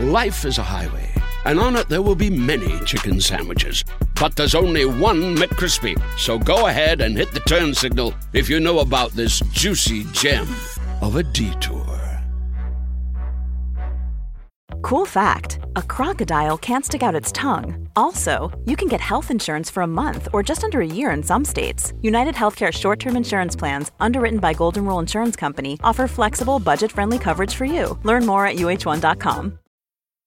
Life is a highway, and on it there will be many chicken sandwiches. But there's only one McCrispy. So go ahead and hit the turn signal if you know about this juicy gem of a detour. Cool fact a crocodile can't stick out its tongue. Also, you can get health insurance for a month or just under a year in some states. United Healthcare short term insurance plans, underwritten by Golden Rule Insurance Company, offer flexible, budget friendly coverage for you. Learn more at uh1.com.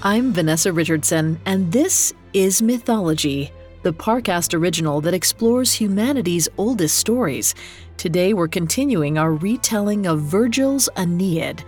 I'm Vanessa Richardson, and this is Mythology, the Parcast original that explores humanity's oldest stories. Today, we're continuing our retelling of Virgil's Aeneid.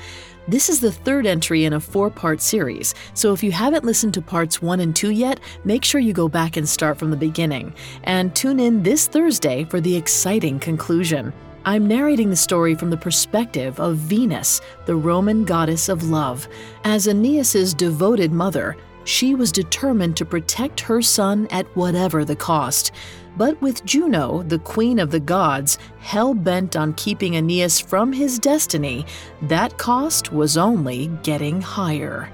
This is the third entry in a four part series, so if you haven't listened to parts one and two yet, make sure you go back and start from the beginning. And tune in this Thursday for the exciting conclusion. I'm narrating the story from the perspective of Venus, the Roman goddess of love. As Aeneas's devoted mother, she was determined to protect her son at whatever the cost. But with Juno, the queen of the gods, hell bent on keeping Aeneas from his destiny, that cost was only getting higher.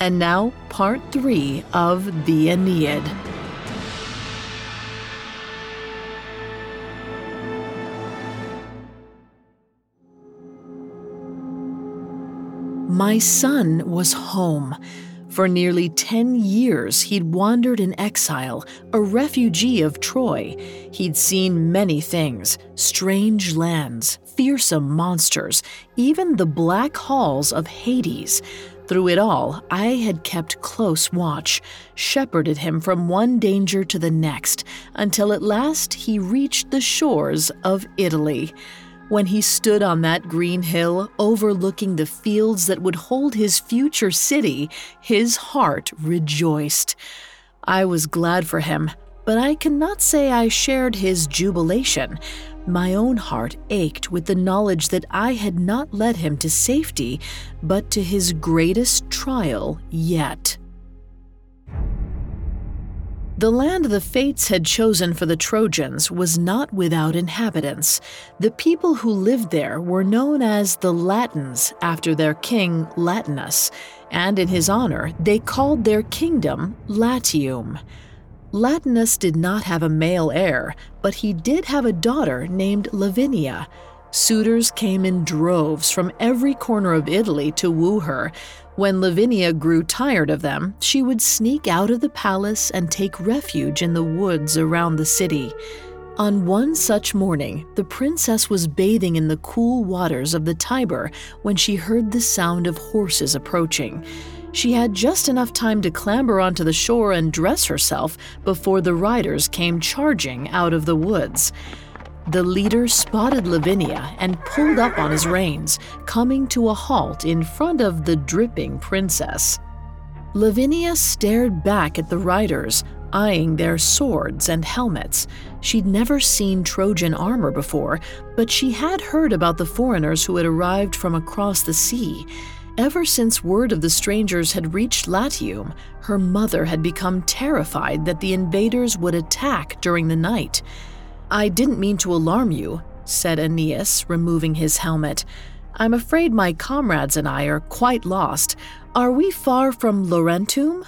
And now, part three of The Aeneid. My son was home. For nearly 10 years, he'd wandered in exile, a refugee of Troy. He'd seen many things strange lands, fearsome monsters, even the black halls of Hades. Through it all, I had kept close watch, shepherded him from one danger to the next, until at last he reached the shores of Italy. When he stood on that green hill overlooking the fields that would hold his future city, his heart rejoiced. I was glad for him, but I cannot say I shared his jubilation. My own heart ached with the knowledge that I had not led him to safety, but to his greatest trial yet. The land the fates had chosen for the Trojans was not without inhabitants. The people who lived there were known as the Latins after their king Latinus, and in his honor they called their kingdom Latium. Latinus did not have a male heir, but he did have a daughter named Lavinia. Suitors came in droves from every corner of Italy to woo her, when Lavinia grew tired of them, she would sneak out of the palace and take refuge in the woods around the city. On one such morning, the princess was bathing in the cool waters of the Tiber when she heard the sound of horses approaching. She had just enough time to clamber onto the shore and dress herself before the riders came charging out of the woods. The leader spotted Lavinia and pulled up on his reins, coming to a halt in front of the dripping princess. Lavinia stared back at the riders, eyeing their swords and helmets. She'd never seen Trojan armor before, but she had heard about the foreigners who had arrived from across the sea. Ever since word of the strangers had reached Latium, her mother had become terrified that the invaders would attack during the night. I didn't mean to alarm you, said Aeneas, removing his helmet. I'm afraid my comrades and I are quite lost. Are we far from Laurentum?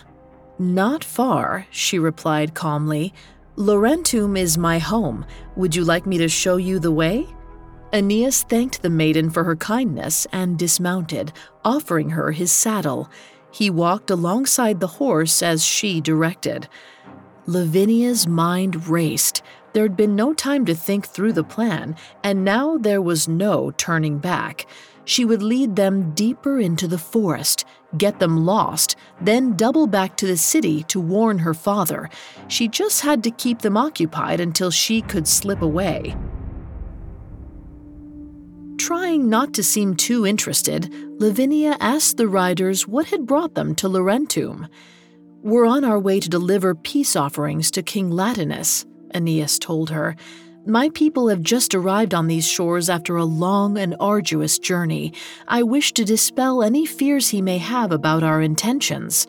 Not far, she replied calmly. Laurentum is my home. Would you like me to show you the way? Aeneas thanked the maiden for her kindness and dismounted, offering her his saddle. He walked alongside the horse as she directed. Lavinia's mind raced. There'd been no time to think through the plan, and now there was no turning back. She would lead them deeper into the forest, get them lost, then double back to the city to warn her father. She just had to keep them occupied until she could slip away. trying not to seem too interested, Lavinia asked the riders what had brought them to Laurentum. We're on our way to deliver peace offerings to King Latinus, Aeneas told her. My people have just arrived on these shores after a long and arduous journey. I wish to dispel any fears he may have about our intentions.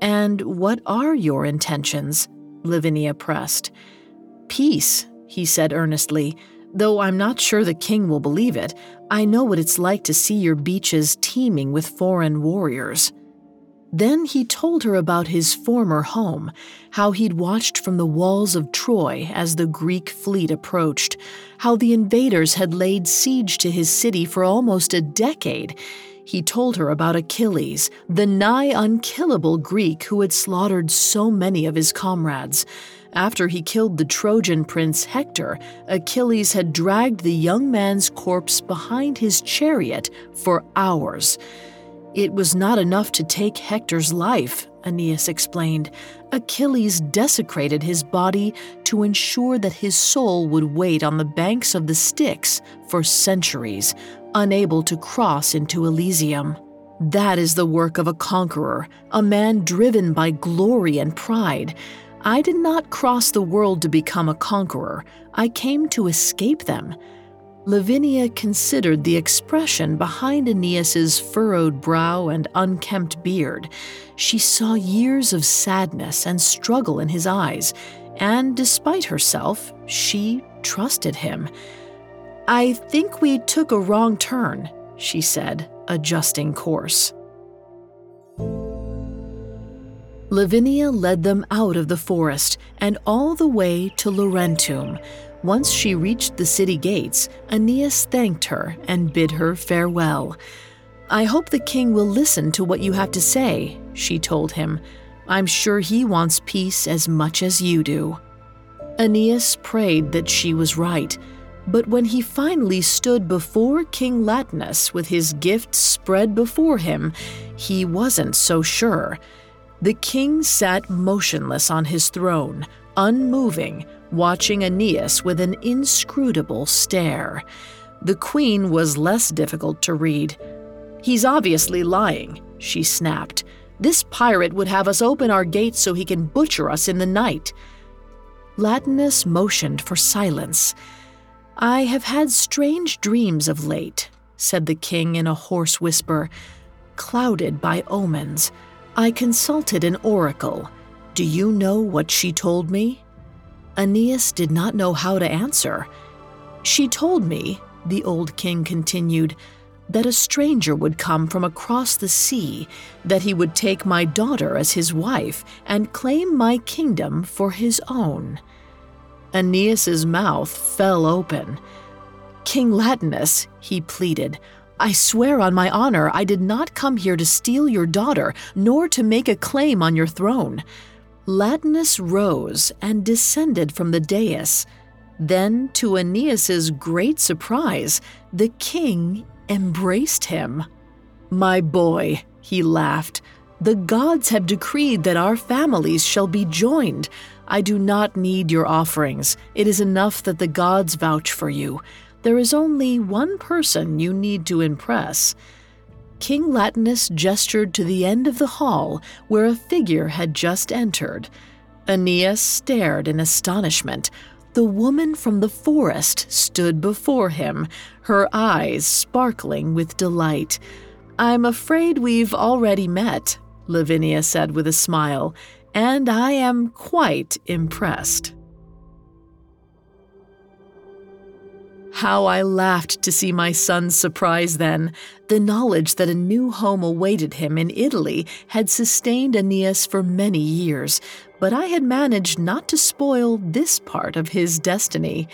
And what are your intentions? Lavinia pressed. Peace, he said earnestly. Though I'm not sure the king will believe it, I know what it's like to see your beaches teeming with foreign warriors. Then he told her about his former home, how he'd watched from the walls of Troy as the Greek fleet approached, how the invaders had laid siege to his city for almost a decade. He told her about Achilles, the nigh unkillable Greek who had slaughtered so many of his comrades. After he killed the Trojan prince Hector, Achilles had dragged the young man's corpse behind his chariot for hours. It was not enough to take Hector's life, Aeneas explained. Achilles desecrated his body to ensure that his soul would wait on the banks of the Styx for centuries, unable to cross into Elysium. That is the work of a conqueror, a man driven by glory and pride. I did not cross the world to become a conqueror, I came to escape them. Lavinia considered the expression behind Aeneas's furrowed brow and unkempt beard. She saw years of sadness and struggle in his eyes, and despite herself, she trusted him. I think we took a wrong turn, she said, adjusting course. Lavinia led them out of the forest and all the way to Laurentum, once she reached the city gates, Aeneas thanked her and bid her farewell. I hope the king will listen to what you have to say, she told him. I'm sure he wants peace as much as you do. Aeneas prayed that she was right, but when he finally stood before King Latinus with his gifts spread before him, he wasn't so sure. The king sat motionless on his throne, unmoving, watching Aeneas with an inscrutable stare. The queen was less difficult to read. He's obviously lying, she snapped. This pirate would have us open our gates so he can butcher us in the night. Latinus motioned for silence. I have had strange dreams of late, said the king in a hoarse whisper, clouded by omens. I consulted an oracle. Do you know what she told me? Aeneas did not know how to answer. She told me, the old king continued, that a stranger would come from across the sea, that he would take my daughter as his wife and claim my kingdom for his own. Aeneas's mouth fell open. King Latinus, he pleaded, I swear on my honor I did not come here to steal your daughter, nor to make a claim on your throne. Latinus rose and descended from the dais. Then, to Aeneas's great surprise, the king embraced him. My boy, he laughed, the gods have decreed that our families shall be joined. I do not need your offerings. It is enough that the gods vouch for you. There is only one person you need to impress. King Latinus gestured to the end of the hall where a figure had just entered. Aeneas stared in astonishment. The woman from the forest stood before him, her eyes sparkling with delight. I'm afraid we've already met, Lavinia said with a smile, and I am quite impressed. How I laughed to see my son's surprise then. The knowledge that a new home awaited him in Italy had sustained Aeneas for many years, but I had managed not to spoil this part of his destiny.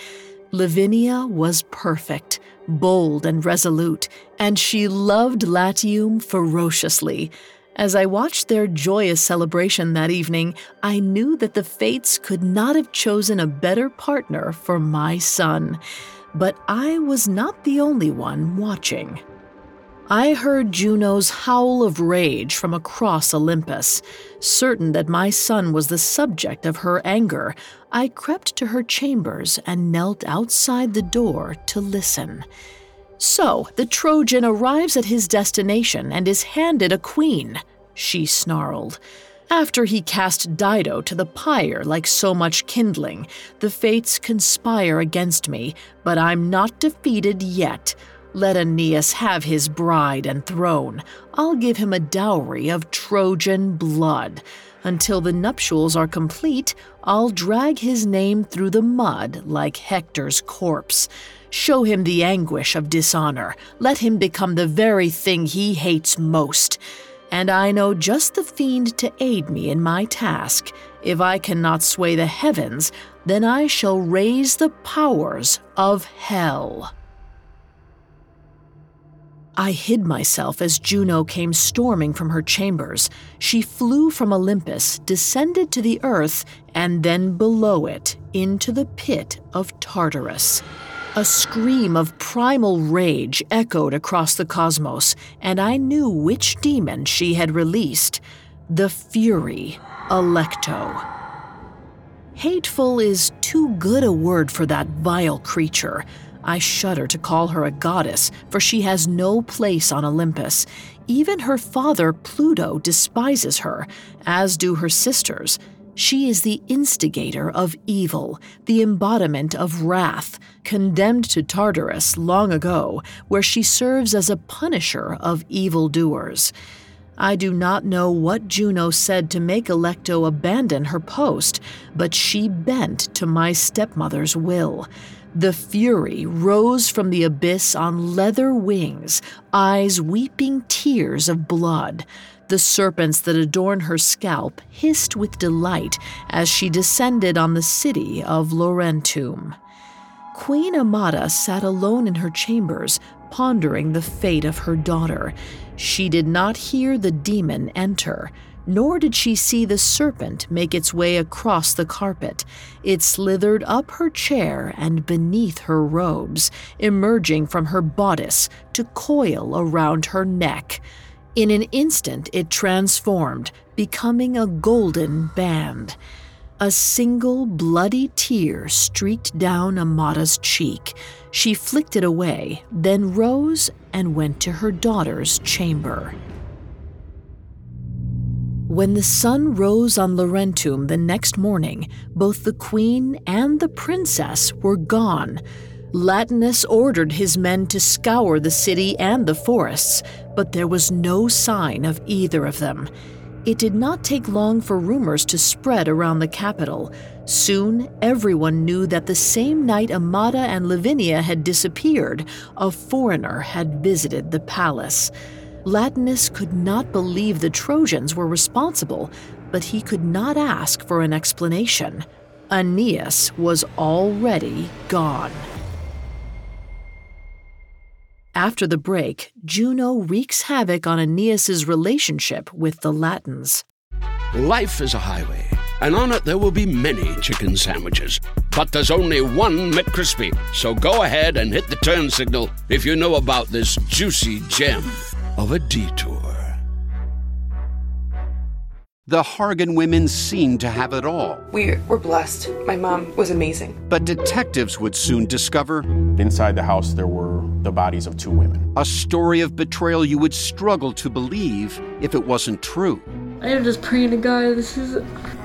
Lavinia was perfect, bold and resolute, and she loved Latium ferociously. As I watched their joyous celebration that evening, I knew that the fates could not have chosen a better partner for my son but I was not the only one watching. I heard Juno's howl of rage from across Olympus. Certain that my son was the subject of her anger, I crept to her chambers and knelt outside the door to listen. So, the Trojan arrives at his destination and is handed a queen, she snarled. After he cast Dido to the pyre like so much kindling, the fates conspire against me, but I'm not defeated yet. Let Aeneas have his bride and throne. I'll give him a dowry of Trojan blood. Until the nuptials are complete, I'll drag his name through the mud like Hector's corpse. Show him the anguish of dishonor. Let him become the very thing he hates most. And I know just the fiend to aid me in my task. If I cannot sway the heavens, then I shall raise the powers of hell. I hid myself as Juno came storming from her chambers. She flew from Olympus, descended to the earth, and then below it into the pit of Tartarus. A scream of primal rage echoed across the cosmos, and I knew which demon she had released the Fury, Alecto. Hateful is too good a word for that vile creature. I shudder to call her a goddess, for she has no place on Olympus. Even her father, Pluto, despises her, as do her sisters. She is the instigator of evil, the embodiment of wrath, condemned to Tartarus long ago, where she serves as a punisher of evildoers. I do not know what Juno said to make Alecto abandon her post, but she bent to my stepmother's will. The fury rose from the abyss on leather wings, eyes weeping tears of blood. The serpents that adorn her scalp hissed with delight as she descended on the city of Laurentum. Queen Amata sat alone in her chambers, pondering the fate of her daughter. She did not hear the demon enter, nor did she see the serpent make its way across the carpet. It slithered up her chair and beneath her robes, emerging from her bodice to coil around her neck. In an instant, it transformed, becoming a golden band. A single bloody tear streaked down Amata's cheek. She flicked it away, then rose and went to her daughter's chamber. When the sun rose on Laurentum the next morning, both the queen and the princess were gone. Latinus ordered his men to scour the city and the forests, but there was no sign of either of them. It did not take long for rumors to spread around the capital. Soon, everyone knew that the same night Amata and Lavinia had disappeared, a foreigner had visited the palace. Latinus could not believe the Trojans were responsible, but he could not ask for an explanation. Aeneas was already gone. After the break, Juno wreaks havoc on Aeneas's relationship with the Latins. Life is a highway, and on it there will be many chicken sandwiches. But there's only one McCrispy. So go ahead and hit the turn signal if you know about this juicy gem of a detour. The Hargan women seemed to have it all. We were blessed. My mom was amazing. But detectives would soon discover Inside the house, there were the bodies of two women. a story of betrayal you would struggle to believe if it wasn't true. I am just praying to God. This is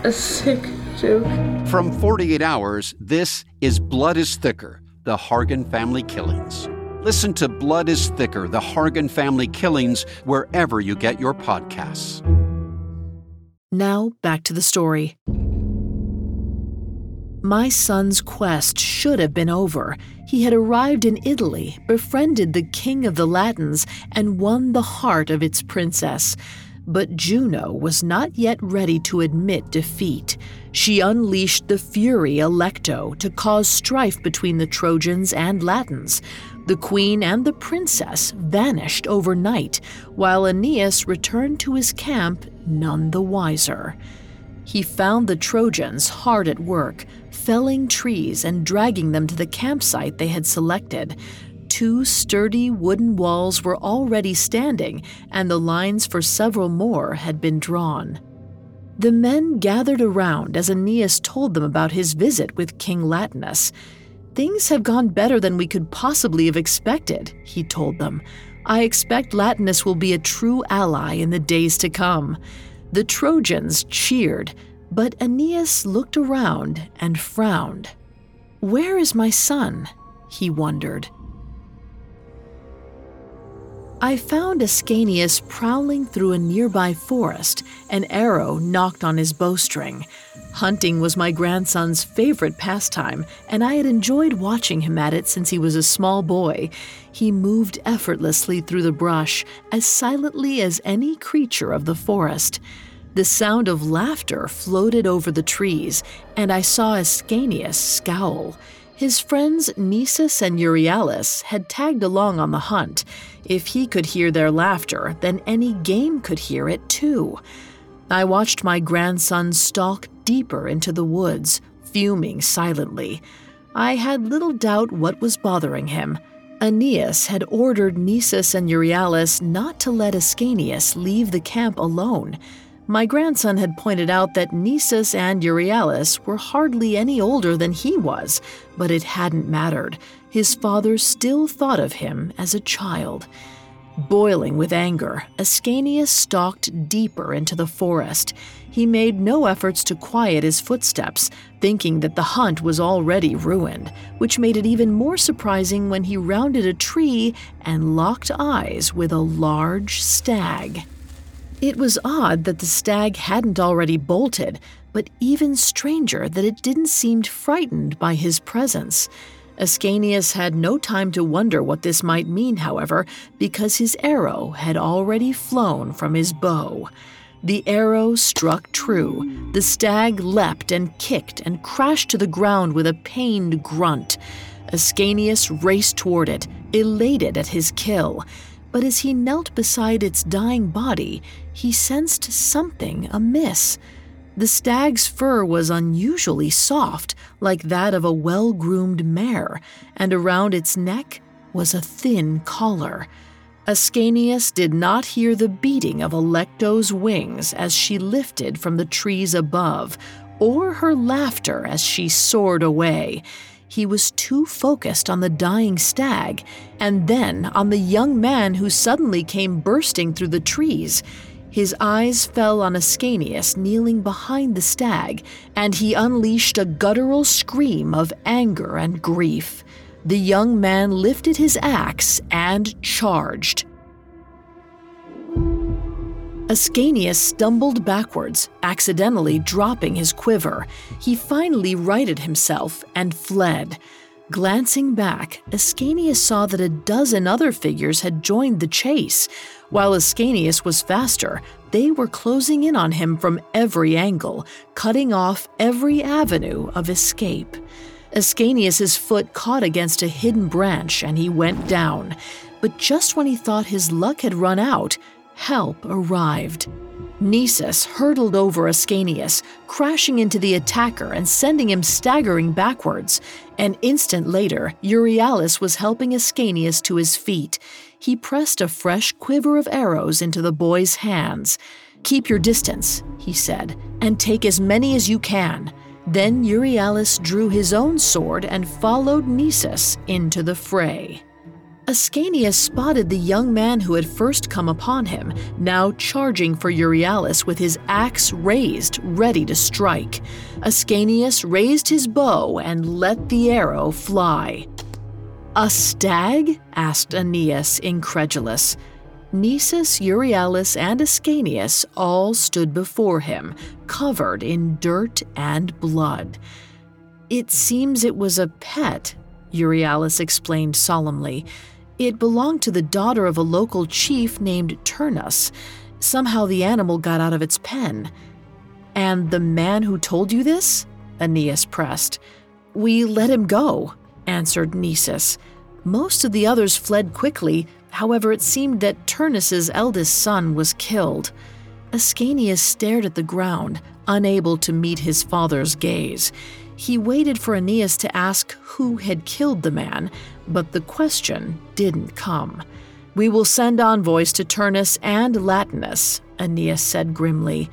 a sick joke. From 48 Hours, this is Blood is Thicker The Hargan Family Killings. Listen to Blood is Thicker The Hargan Family Killings wherever you get your podcasts. Now, back to the story. My son's quest should have been over. He had arrived in Italy, befriended the king of the Latins, and won the heart of its princess. But Juno was not yet ready to admit defeat. She unleashed the fury Alecto to cause strife between the Trojans and Latins. The queen and the princess vanished overnight, while Aeneas returned to his camp none the wiser. He found the Trojans hard at work, felling trees and dragging them to the campsite they had selected. Two sturdy wooden walls were already standing, and the lines for several more had been drawn. The men gathered around as Aeneas told them about his visit with King Latinus. Things have gone better than we could possibly have expected, he told them. I expect Latinus will be a true ally in the days to come. The Trojans cheered, but Aeneas looked around and frowned. Where is my son? he wondered. I found Ascanius prowling through a nearby forest, an arrow nocked on his bowstring. Hunting was my grandson's favorite pastime, and I had enjoyed watching him at it since he was a small boy. He moved effortlessly through the brush, as silently as any creature of the forest. The sound of laughter floated over the trees, and I saw Ascanius scowl. His friends Nisus and Euryalus had tagged along on the hunt. If he could hear their laughter, then any game could hear it too. I watched my grandson stalk deeper into the woods, fuming silently. I had little doubt what was bothering him. Aeneas had ordered Nisus and Euryalus not to let Ascanius leave the camp alone. My grandson had pointed out that Nisus and Euryalus were hardly any older than he was, but it hadn't mattered. His father still thought of him as a child. Boiling with anger, Ascanius stalked deeper into the forest. He made no efforts to quiet his footsteps, thinking that the hunt was already ruined, which made it even more surprising when he rounded a tree and locked eyes with a large stag. It was odd that the stag hadn't already bolted, but even stranger that it didn't seem frightened by his presence. Ascanius had no time to wonder what this might mean, however, because his arrow had already flown from his bow. The arrow struck true. The stag leapt and kicked and crashed to the ground with a pained grunt. Ascanius raced toward it, elated at his kill but as he knelt beside its dying body, he sensed something amiss. The stag's fur was unusually soft, like that of a well groomed mare, and around its neck was a thin collar. Ascanius did not hear the beating of Alecto's wings as she lifted from the trees above, or her laughter as she soared away. He was too focused on the dying stag, and then on the young man who suddenly came bursting through the trees. His eyes fell on Ascanius kneeling behind the stag, and he unleashed a guttural scream of anger and grief. The young man lifted his axe and charged. Ascanius stumbled backwards, accidentally dropping his quiver. He finally righted himself and fled. Glancing back, Ascanius saw that a dozen other figures had joined the chase. While Ascanius was faster, they were closing in on him from every angle, cutting off every avenue of escape. Ascanius's foot caught against a hidden branch and he went down. But just when he thought his luck had run out, Help arrived. Nisus hurtled over Ascanius, crashing into the attacker and sending him staggering backwards. An instant later, Euryalus was helping Ascanius to his feet. He pressed a fresh quiver of arrows into the boy's hands. Keep your distance, he said, and take as many as you can. Then Euryalus drew his own sword and followed Nisus into the fray. Ascanius spotted the young man who had first come upon him, now charging for Euryalus with his axe raised, ready to strike. Ascanius raised his bow and let the arrow fly. A stag? asked Aeneas, incredulous. Nisus, Euryalus, and Ascanius all stood before him, covered in dirt and blood. It seems it was a pet, Euryalus explained solemnly. It belonged to the daughter of a local chief named Turnus. Somehow the animal got out of its pen. And the man who told you this? Aeneas pressed. We let him go, answered Nisus. Most of the others fled quickly, however, it seemed that Turnus's eldest son was killed. Ascanius stared at the ground, unable to meet his father's gaze. He waited for Aeneas to ask who had killed the man, but the question didn't come. We will send envoys to Turnus and Latinus, Aeneas said grimly.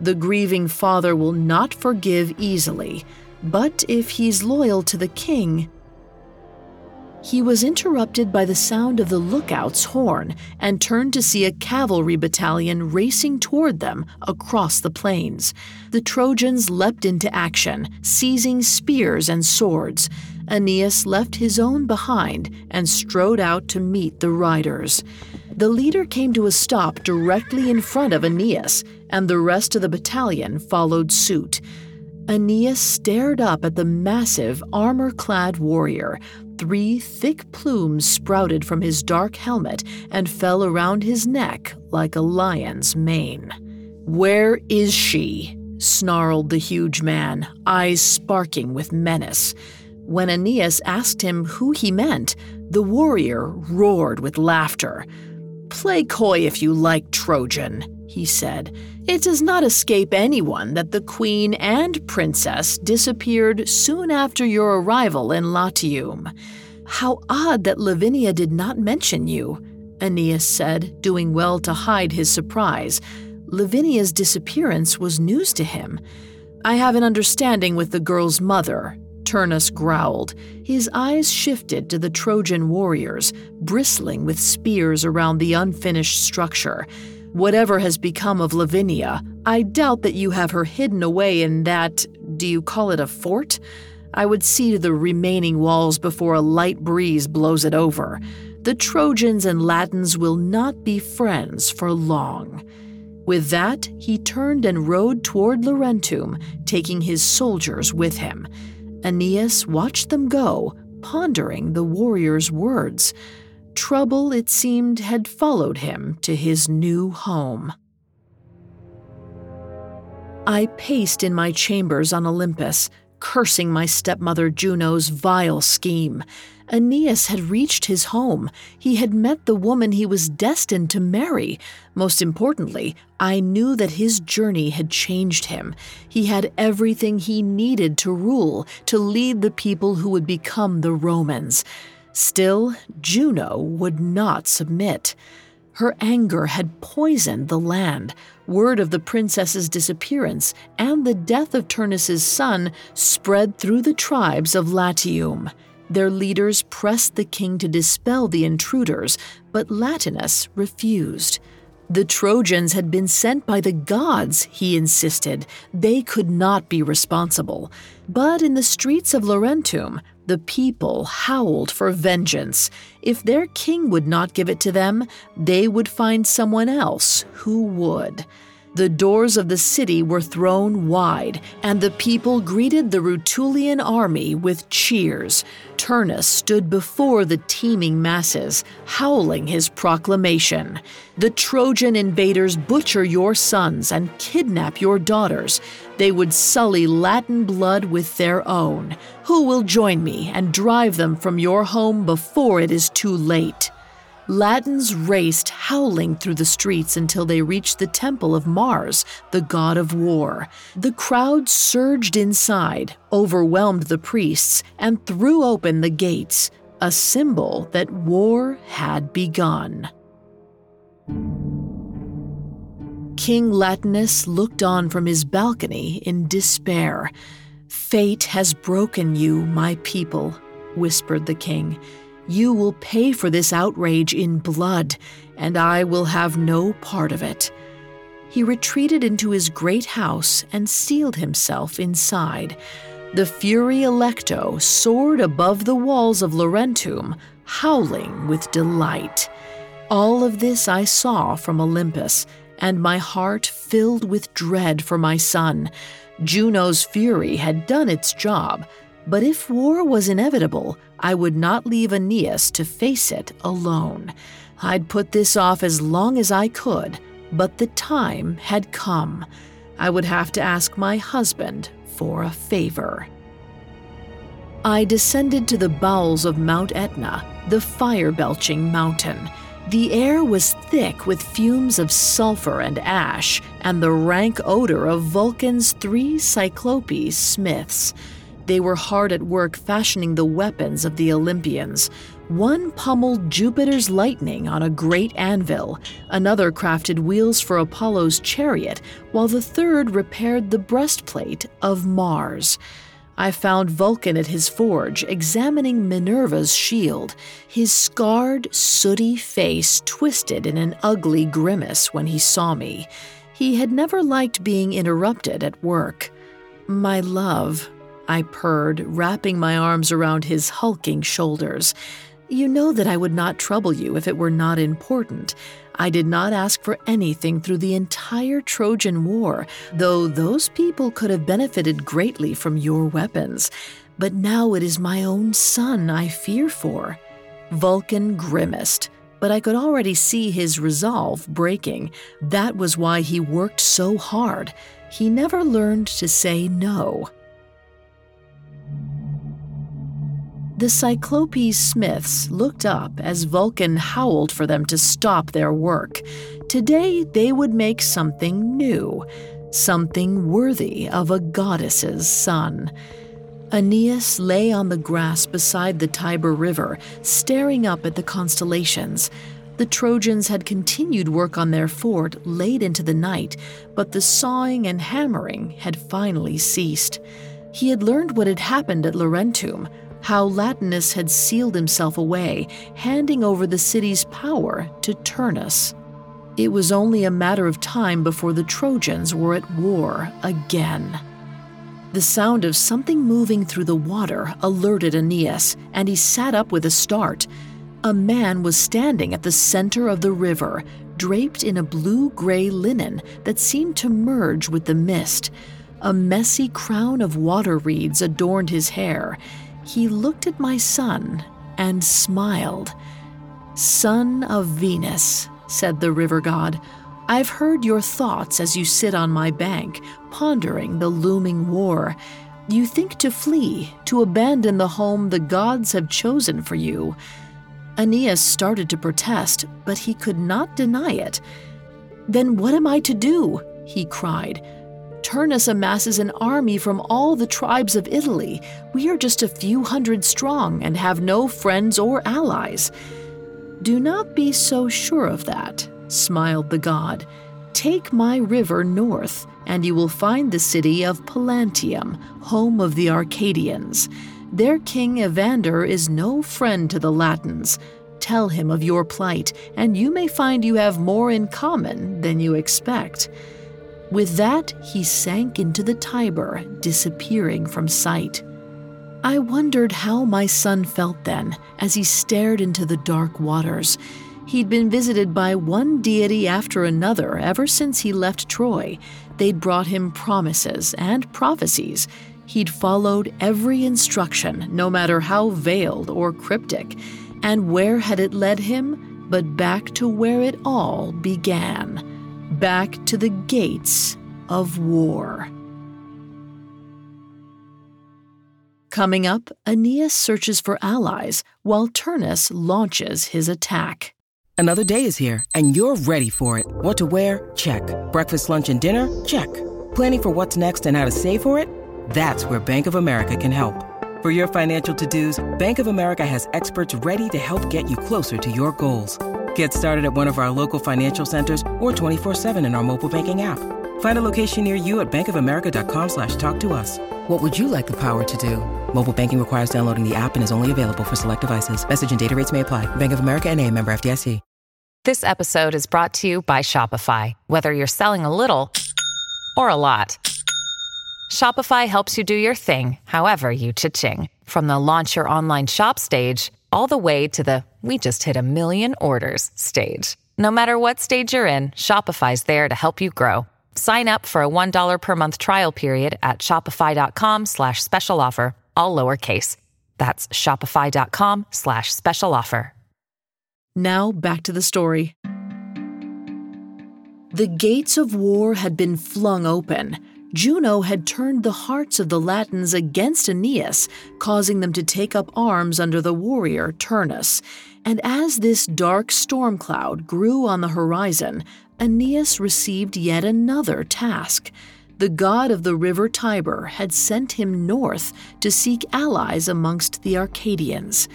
The grieving father will not forgive easily, but if he's loyal to the king, he was interrupted by the sound of the lookout's horn and turned to see a cavalry battalion racing toward them across the plains. The Trojans leapt into action, seizing spears and swords. Aeneas left his own behind and strode out to meet the riders. The leader came to a stop directly in front of Aeneas, and the rest of the battalion followed suit. Aeneas stared up at the massive, armor clad warrior, Three thick plumes sprouted from his dark helmet and fell around his neck like a lion's mane. Where is she? snarled the huge man, eyes sparking with menace. When Aeneas asked him who he meant, the warrior roared with laughter. Play coy if you like, Trojan, he said. It does not escape anyone that the queen and princess disappeared soon after your arrival in Latium. How odd that Lavinia did not mention you, Aeneas said, doing well to hide his surprise. Lavinia's disappearance was news to him. I have an understanding with the girl's mother, Turnus growled. His eyes shifted to the Trojan warriors, bristling with spears around the unfinished structure. Whatever has become of Lavinia, I doubt that you have her hidden away in that, do you call it a fort? I would see to the remaining walls before a light breeze blows it over. The Trojans and Latins will not be friends for long. With that, he turned and rode toward Laurentum, taking his soldiers with him. Aeneas watched them go, pondering the warrior's words. Trouble, it seemed, had followed him to his new home. I paced in my chambers on Olympus, cursing my stepmother Juno's vile scheme. Aeneas had reached his home. He had met the woman he was destined to marry. Most importantly, I knew that his journey had changed him. He had everything he needed to rule, to lead the people who would become the Romans. Still, Juno would not submit. Her anger had poisoned the land. Word of the princess's disappearance and the death of Turnus's son spread through the tribes of Latium. Their leaders pressed the king to dispel the intruders, but Latinus refused. The Trojans had been sent by the gods, he insisted. They could not be responsible. But in the streets of Laurentum, the people howled for vengeance. If their king would not give it to them, they would find someone else who would. The doors of the city were thrown wide, and the people greeted the Rutulian army with cheers. Turnus stood before the teeming masses, howling his proclamation The Trojan invaders butcher your sons and kidnap your daughters. They would sully Latin blood with their own. Who will join me and drive them from your home before it is too late? Latins raced howling through the streets until they reached the temple of Mars, the god of war. The crowd surged inside, overwhelmed the priests, and threw open the gates, a symbol that war had begun. King Latinus looked on from his balcony in despair. Fate has broken you, my people, whispered the king. You will pay for this outrage in blood, and I will have no part of it. He retreated into his great house and sealed himself inside. The Fury Alecto soared above the walls of Laurentum, howling with delight. All of this I saw from Olympus, and my heart filled with dread for my son. Juno's fury had done its job, but if war was inevitable, I would not leave Aeneas to face it alone. I'd put this off as long as I could, but the time had come. I would have to ask my husband for a favor. I descended to the bowels of Mount Etna, the fire belching mountain. The air was thick with fumes of sulfur and ash, and the rank odor of Vulcan's three Cyclopes smiths. They were hard at work fashioning the weapons of the Olympians. One pummeled Jupiter's lightning on a great anvil, another crafted wheels for Apollo's chariot, while the third repaired the breastplate of Mars. I found Vulcan at his forge examining Minerva's shield, his scarred, sooty face twisted in an ugly grimace when he saw me. He had never liked being interrupted at work. My love, I purred, wrapping my arms around his hulking shoulders. You know that I would not trouble you if it were not important. I did not ask for anything through the entire Trojan War, though those people could have benefited greatly from your weapons. But now it is my own son I fear for. Vulcan grimaced, but I could already see his resolve breaking. That was why he worked so hard. He never learned to say no. The Cyclopes Smiths looked up as Vulcan howled for them to stop their work. Today they would make something new, something worthy of a goddess's son. Aeneas lay on the grass beside the Tiber River, staring up at the constellations. The Trojans had continued work on their fort late into the night, but the sawing and hammering had finally ceased. He had learned what had happened at Laurentum how Latinus had sealed himself away, handing over the city's power to Turnus. It was only a matter of time before the Trojans were at war again. The sound of something moving through the water alerted Aeneas, and he sat up with a start. A man was standing at the center of the river, draped in a blue gray linen that seemed to merge with the mist. A messy crown of water reeds adorned his hair, he looked at my son and smiled. Son of Venus, said the river god, I've heard your thoughts as you sit on my bank, pondering the looming war. You think to flee, to abandon the home the gods have chosen for you. Aeneas started to protest, but he could not deny it. Then what am I to do? he cried. Turnus amasses an army from all the tribes of Italy. We are just a few hundred strong and have no friends or allies. Do not be so sure of that, smiled the god. Take my river north, and you will find the city of Pallanteum, home of the Arcadians. Their king Evander is no friend to the Latins. Tell him of your plight, and you may find you have more in common than you expect. With that, he sank into the Tiber, disappearing from sight. I wondered how my son felt then as he stared into the dark waters. He'd been visited by one deity after another ever since he left Troy. They'd brought him promises and prophecies. He'd followed every instruction, no matter how veiled or cryptic. And where had it led him? But back to where it all began back to the gates of war. Coming up, Aeneas searches for allies while Turnus launches his attack. Another day is here, and you're ready for it. What to wear? Check. Breakfast, lunch, and dinner? Check. Planning for what's next and how to save for it? That's where Bank of America can help. For your financial to dos, Bank of America has experts ready to help get you closer to your goals. Get started at one of our local financial centers or 24-7 in our mobile banking app. Find a location near you at bankofamerica.com slash talk to us. What would you like the power to do? Mobile banking requires downloading the app and is only available for select devices. Message and data rates may apply. Bank of America and a member FDIC. This episode is brought to you by Shopify. Whether you're selling a little or a lot, Shopify helps you do your thing, however you cha-ching. From the launch your online shop stage all the way to the we just hit a million orders stage. No matter what stage you're in, Shopify's there to help you grow. Sign up for a $1 per month trial period at shopify.com slash special offer, all lowercase. That's shopify.com slash special offer. Now back to the story. The gates of war had been flung open Juno had turned the hearts of the Latins against Aeneas, causing them to take up arms under the warrior Turnus. And as this dark storm cloud grew on the horizon, Aeneas received yet another task. The god of the river Tiber had sent him north to seek allies amongst the Arcadians.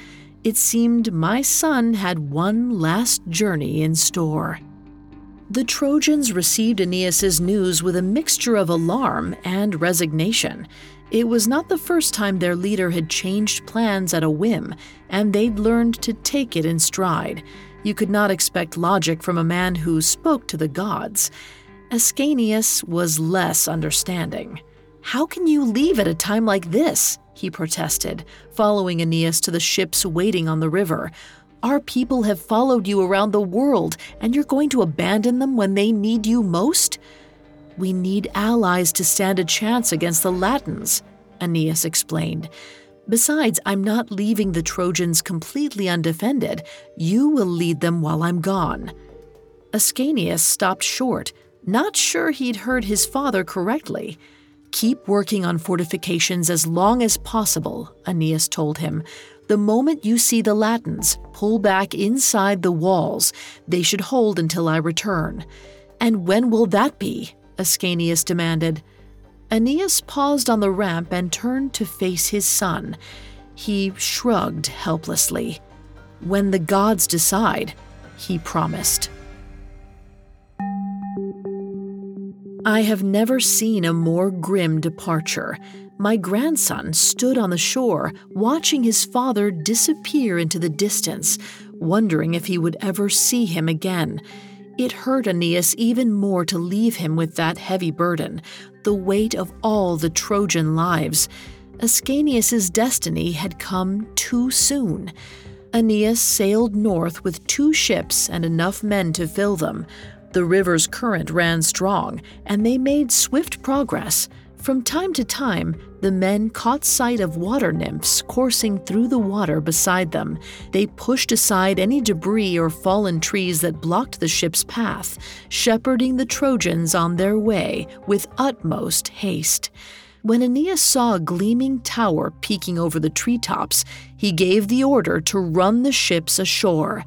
It seemed my son had one last journey in store. The Trojans received Aeneas's news with a mixture of alarm and resignation. It was not the first time their leader had changed plans at a whim, and they'd learned to take it in stride. You could not expect logic from a man who spoke to the gods. Ascanius was less understanding. How can you leave at a time like this? he protested, following Aeneas to the ships waiting on the river. Our people have followed you around the world, and you're going to abandon them when they need you most? We need allies to stand a chance against the Latins, Aeneas explained. Besides, I'm not leaving the Trojans completely undefended. You will lead them while I'm gone. Ascanius stopped short, not sure he'd heard his father correctly. Keep working on fortifications as long as possible, Aeneas told him. The moment you see the Latins, pull back inside the walls. They should hold until I return. And when will that be? Ascanius demanded. Aeneas paused on the ramp and turned to face his son. He shrugged helplessly. When the gods decide, he promised. I have never seen a more grim departure. My grandson stood on the shore, watching his father disappear into the distance, wondering if he would ever see him again. It hurt Aeneas even more to leave him with that heavy burden, the weight of all the Trojan lives. Ascanius's destiny had come too soon. Aeneas sailed north with two ships and enough men to fill them. The river's current ran strong, and they made swift progress. From time to time, the men caught sight of water nymphs coursing through the water beside them. They pushed aside any debris or fallen trees that blocked the ship's path, shepherding the Trojans on their way with utmost haste. When Aeneas saw a gleaming tower peeking over the treetops, he gave the order to run the ships ashore.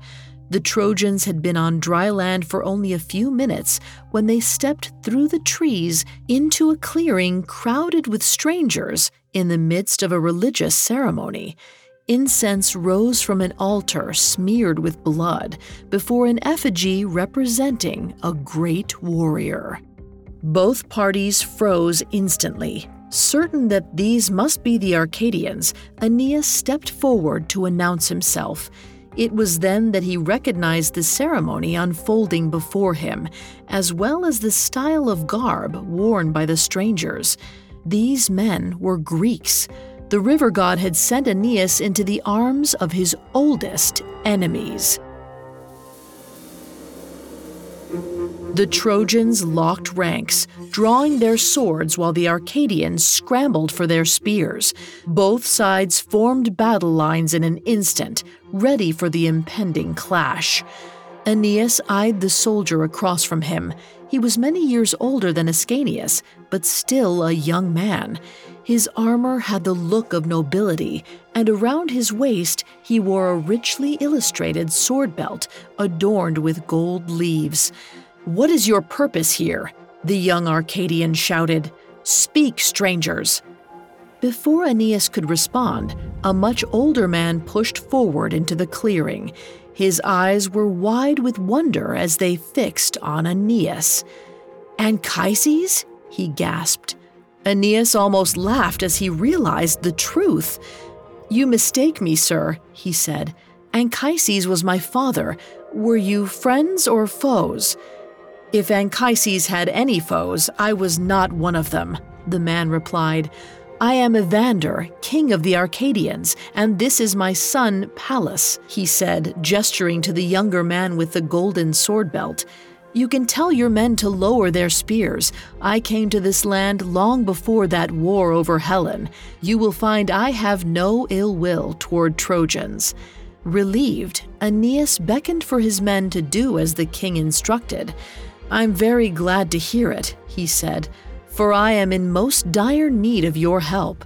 The Trojans had been on dry land for only a few minutes when they stepped through the trees into a clearing crowded with strangers in the midst of a religious ceremony. Incense rose from an altar smeared with blood before an effigy representing a great warrior. Both parties froze instantly. Certain that these must be the Arcadians, Aeneas stepped forward to announce himself. It was then that he recognized the ceremony unfolding before him, as well as the style of garb worn by the strangers. These men were Greeks. The river god had sent Aeneas into the arms of his oldest enemies. The Trojans locked ranks, drawing their swords while the Arcadians scrambled for their spears. Both sides formed battle lines in an instant, ready for the impending clash. Aeneas eyed the soldier across from him. He was many years older than Ascanius, but still a young man. His armor had the look of nobility, and around his waist he wore a richly illustrated sword belt adorned with gold leaves. What is your purpose here? The young Arcadian shouted. Speak, strangers. Before Aeneas could respond, a much older man pushed forward into the clearing. His eyes were wide with wonder as they fixed on Aeneas. Anchises? he gasped. Aeneas almost laughed as he realized the truth. You mistake me, sir, he said. Anchises was my father. Were you friends or foes? If Anchises had any foes, I was not one of them, the man replied. I am Evander, king of the Arcadians, and this is my son Pallas, he said, gesturing to the younger man with the golden sword belt. You can tell your men to lower their spears. I came to this land long before that war over Helen. You will find I have no ill will toward Trojans. Relieved, Aeneas beckoned for his men to do as the king instructed. I'm very glad to hear it, he said, for I am in most dire need of your help.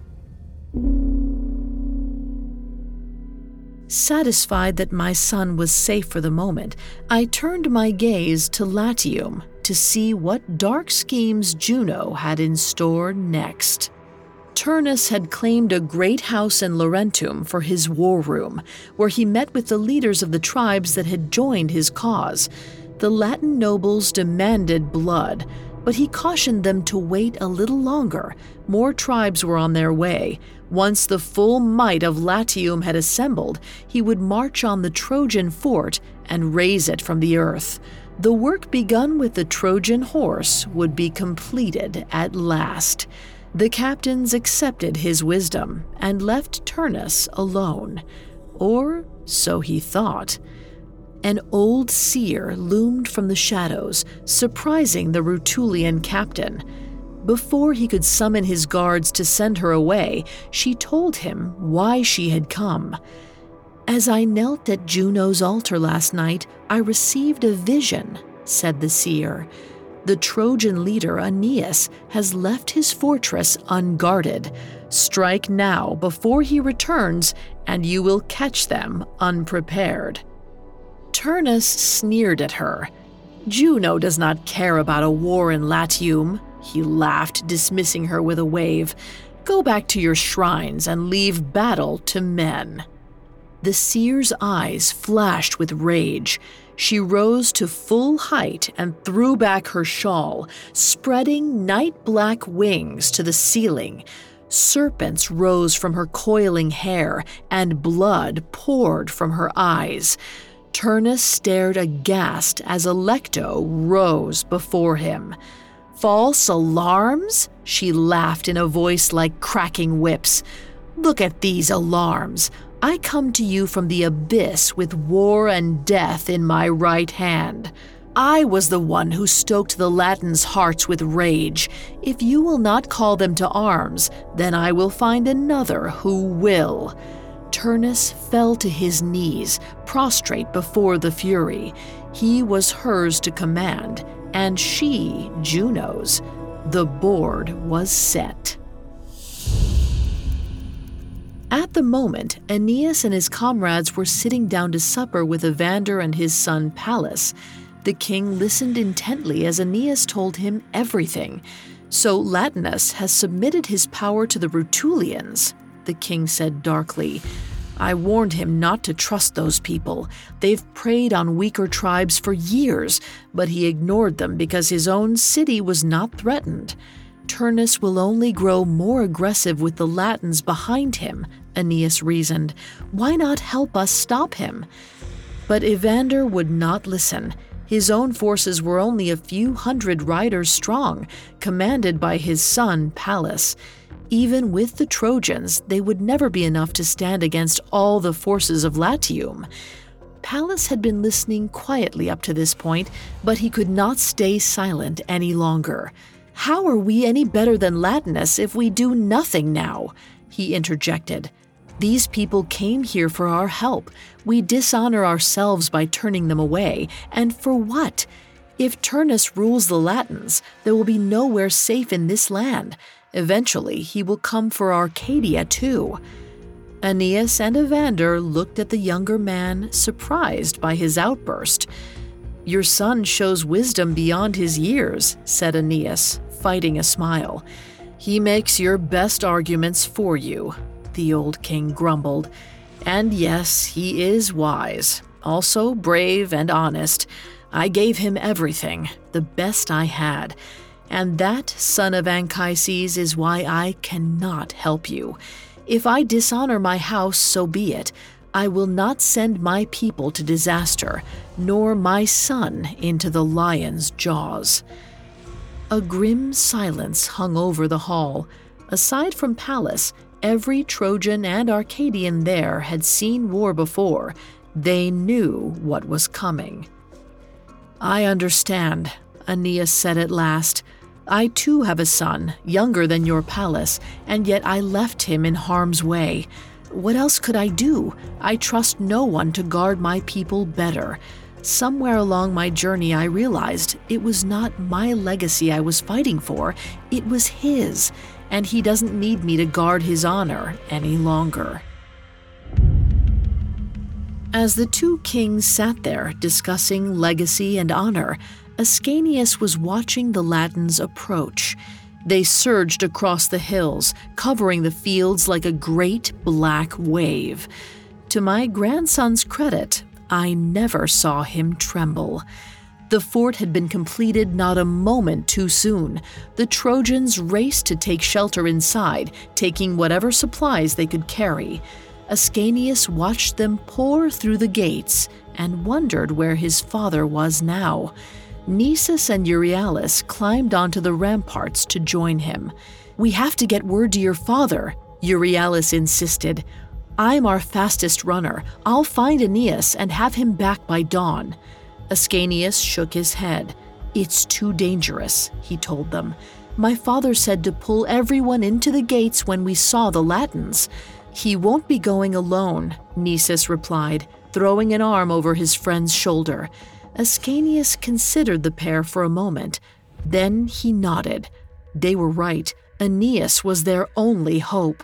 Satisfied that my son was safe for the moment, I turned my gaze to Latium to see what dark schemes Juno had in store next. Turnus had claimed a great house in Laurentum for his war room, where he met with the leaders of the tribes that had joined his cause. The Latin nobles demanded blood. but he cautioned them to wait a little longer. More tribes were on their way. Once the full might of Latium had assembled, he would march on the Trojan fort and raze it from the earth. The work begun with the Trojan horse would be completed at last. The captains accepted his wisdom and left Turnus alone. Or so he thought. An old seer loomed from the shadows, surprising the Rutulian captain. Before he could summon his guards to send her away, she told him why she had come. As I knelt at Juno's altar last night, I received a vision, said the seer. The Trojan leader Aeneas has left his fortress unguarded. Strike now before he returns, and you will catch them unprepared. Turnus sneered at her. Juno does not care about a war in Latium. He laughed, dismissing her with a wave. Go back to your shrines and leave battle to men. The seer's eyes flashed with rage. She rose to full height and threw back her shawl, spreading night black wings to the ceiling. Serpents rose from her coiling hair, and blood poured from her eyes. Turnus stared aghast as Alecto rose before him. False alarms? She laughed in a voice like cracking whips. Look at these alarms. I come to you from the abyss with war and death in my right hand. I was the one who stoked the Latins' hearts with rage. If you will not call them to arms, then I will find another who will. Turnus fell to his knees, prostrate before the Fury. He was hers to command, and she, Juno's. The board was set. At the moment, Aeneas and his comrades were sitting down to supper with Evander and his son Pallas. The king listened intently as Aeneas told him everything. So Latinus has submitted his power to the Rutulians, the king said darkly. I warned him not to trust those people. They've preyed on weaker tribes for years, but he ignored them because his own city was not threatened. Turnus will only grow more aggressive with the Latins behind him, Aeneas reasoned. Why not help us stop him? But Evander would not listen. His own forces were only a few hundred riders strong, commanded by his son Pallas. Even with the Trojans, they would never be enough to stand against all the forces of Latium. Pallas had been listening quietly up to this point, but he could not stay silent any longer. How are we any better than Latinus if we do nothing now? He interjected. These people came here for our help. We dishonor ourselves by turning them away. And for what? If Turnus rules the Latins, there will be nowhere safe in this land. Eventually, he will come for Arcadia too. Aeneas and Evander looked at the younger man, surprised by his outburst. Your son shows wisdom beyond his years, said Aeneas, fighting a smile. He makes your best arguments for you, the old king grumbled. And yes, he is wise, also brave and honest. I gave him everything, the best I had. And that, son of Anchises, is why I cannot help you. If I dishonor my house, so be it. I will not send my people to disaster, nor my son into the lion's jaws. A grim silence hung over the hall. Aside from Pallas, every Trojan and Arcadian there had seen war before. They knew what was coming. I understand, Aeneas said at last. I too have a son, younger than your Pallas, and yet I left him in harm's way. What else could I do? I trust no one to guard my people better. Somewhere along my journey, I realized it was not my legacy I was fighting for, it was his, and he doesn't need me to guard his honor any longer. As the two kings sat there discussing legacy and honor, Ascanius was watching the Latins approach. They surged across the hills, covering the fields like a great black wave. To my grandson's credit, I never saw him tremble. The fort had been completed not a moment too soon. The Trojans raced to take shelter inside, taking whatever supplies they could carry. Ascanius watched them pour through the gates and wondered where his father was now. Nisus and Euryalus climbed onto the ramparts to join him. We have to get word to your father, Euryalus insisted. I'm our fastest runner. I'll find Aeneas and have him back by dawn. Ascanius shook his head. It's too dangerous, he told them. My father said to pull everyone into the gates when we saw the Latins. He won't be going alone, Nisus replied, throwing an arm over his friend's shoulder. Ascanius considered the pair for a moment. Then he nodded. They were right. Aeneas was their only hope.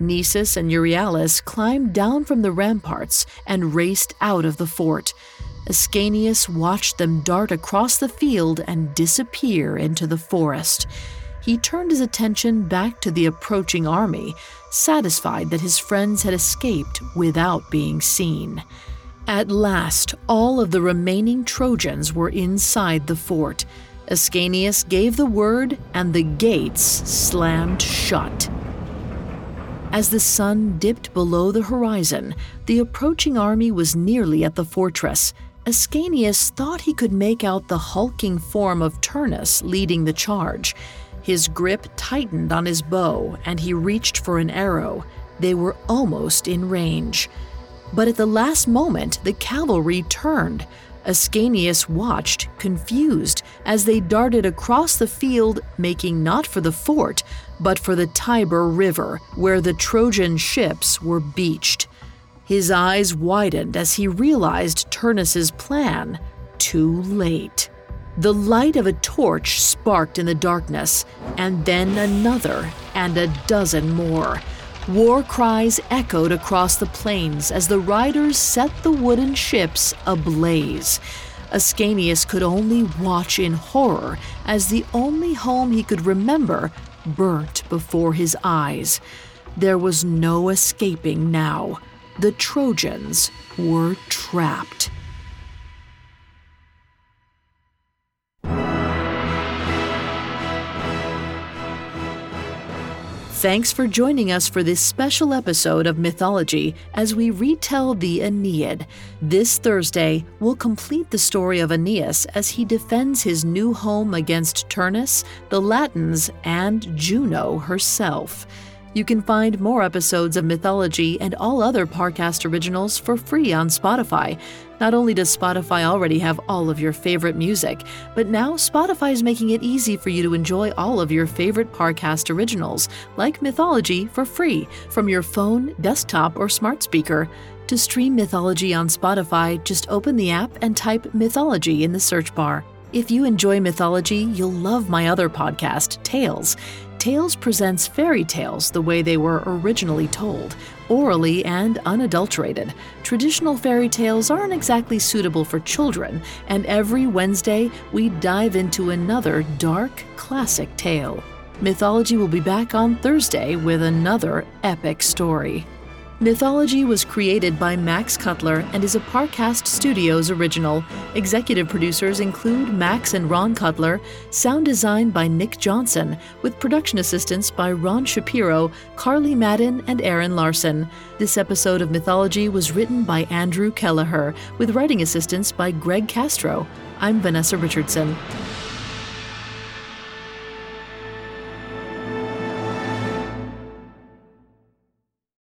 Nisus and Euryalus climbed down from the ramparts and raced out of the fort. Ascanius watched them dart across the field and disappear into the forest. He turned his attention back to the approaching army, satisfied that his friends had escaped without being seen. At last, all of the remaining Trojans were inside the fort. Ascanius gave the word, and the gates slammed shut. As the sun dipped below the horizon, the approaching army was nearly at the fortress. Ascanius thought he could make out the hulking form of Turnus leading the charge. His grip tightened on his bow, and he reached for an arrow. They were almost in range. But at the last moment, the cavalry turned. Ascanius watched, confused, as they darted across the field, making not for the fort, but for the Tiber River, where the Trojan ships were beached. His eyes widened as he realized Turnus's plan. Too late. The light of a torch sparked in the darkness, and then another, and a dozen more. War cries echoed across the plains as the riders set the wooden ships ablaze. Ascanius could only watch in horror as the only home he could remember burnt before his eyes. There was no escaping now. The Trojans were trapped. Thanks for joining us for this special episode of Mythology as we retell the Aeneid. This Thursday, we'll complete the story of Aeneas as he defends his new home against Turnus, the Latins, and Juno herself. You can find more episodes of Mythology and all other Parcast originals for free on Spotify. Not only does Spotify already have all of your favorite music, but now Spotify is making it easy for you to enjoy all of your favorite Parcast originals, like Mythology, for free from your phone, desktop, or smart speaker. To stream Mythology on Spotify, just open the app and type Mythology in the search bar. If you enjoy mythology, you'll love my other podcast, Tales. Tales presents fairy tales the way they were originally told, orally and unadulterated. Traditional fairy tales aren't exactly suitable for children, and every Wednesday we dive into another dark, classic tale. Mythology will be back on Thursday with another epic story. Mythology was created by Max Cutler and is a Parcast Studios original. Executive producers include Max and Ron Cutler, sound design by Nick Johnson, with production assistance by Ron Shapiro, Carly Madden, and Aaron Larson. This episode of Mythology was written by Andrew Kelleher, with writing assistance by Greg Castro. I'm Vanessa Richardson.